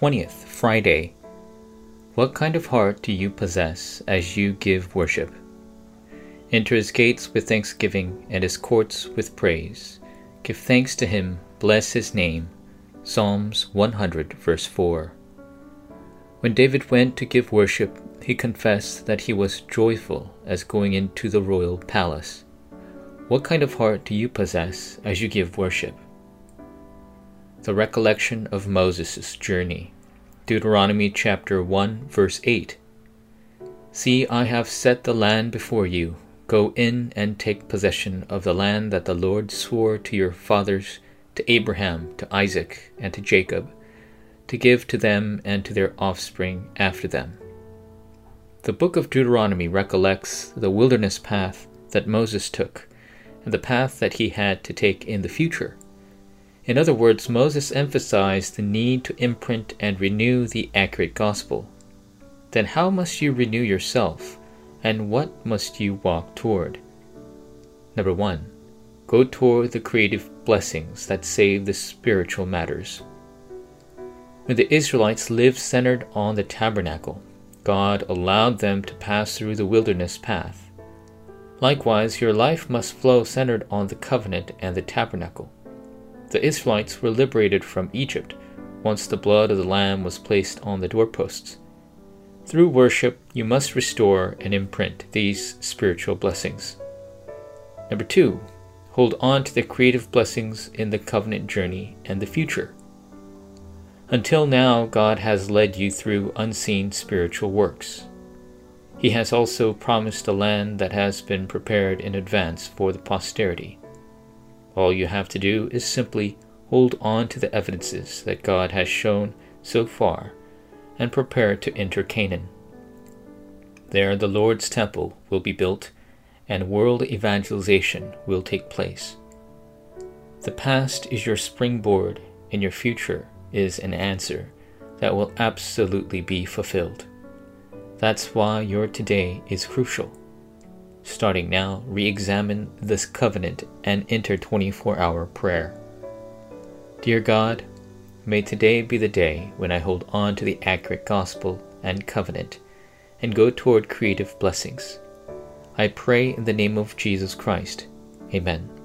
20th, Friday. What kind of heart do you possess as you give worship? Enter his gates with thanksgiving and his courts with praise. Give thanks to him, bless his name. Psalms 100, verse 4. When David went to give worship, he confessed that he was joyful as going into the royal palace. What kind of heart do you possess as you give worship? The recollection of Moses' journey. Deuteronomy chapter 1, verse 8. See, I have set the land before you. Go in and take possession of the land that the Lord swore to your fathers, to Abraham, to Isaac, and to Jacob, to give to them and to their offspring after them. The book of Deuteronomy recollects the wilderness path that Moses took and the path that he had to take in the future. In other words, Moses emphasized the need to imprint and renew the accurate gospel. Then how must you renew yourself, and what must you walk toward? Number one, go toward the creative blessings that save the spiritual matters. When the Israelites lived centered on the tabernacle, God allowed them to pass through the wilderness path. Likewise, your life must flow centered on the covenant and the tabernacle the Israelites were liberated from Egypt once the blood of the Lamb was placed on the doorposts. Through worship, you must restore and imprint these spiritual blessings. Number two, hold on to the creative blessings in the covenant journey and the future. Until now, God has led you through unseen spiritual works. He has also promised a land that has been prepared in advance for the posterity. All you have to do is simply hold on to the evidences that God has shown so far and prepare to enter Canaan. There, the Lord's temple will be built and world evangelization will take place. The past is your springboard, and your future is an answer that will absolutely be fulfilled. That's why your today is crucial. Starting now, re examine this covenant and enter 24 hour prayer. Dear God, may today be the day when I hold on to the accurate gospel and covenant and go toward creative blessings. I pray in the name of Jesus Christ. Amen.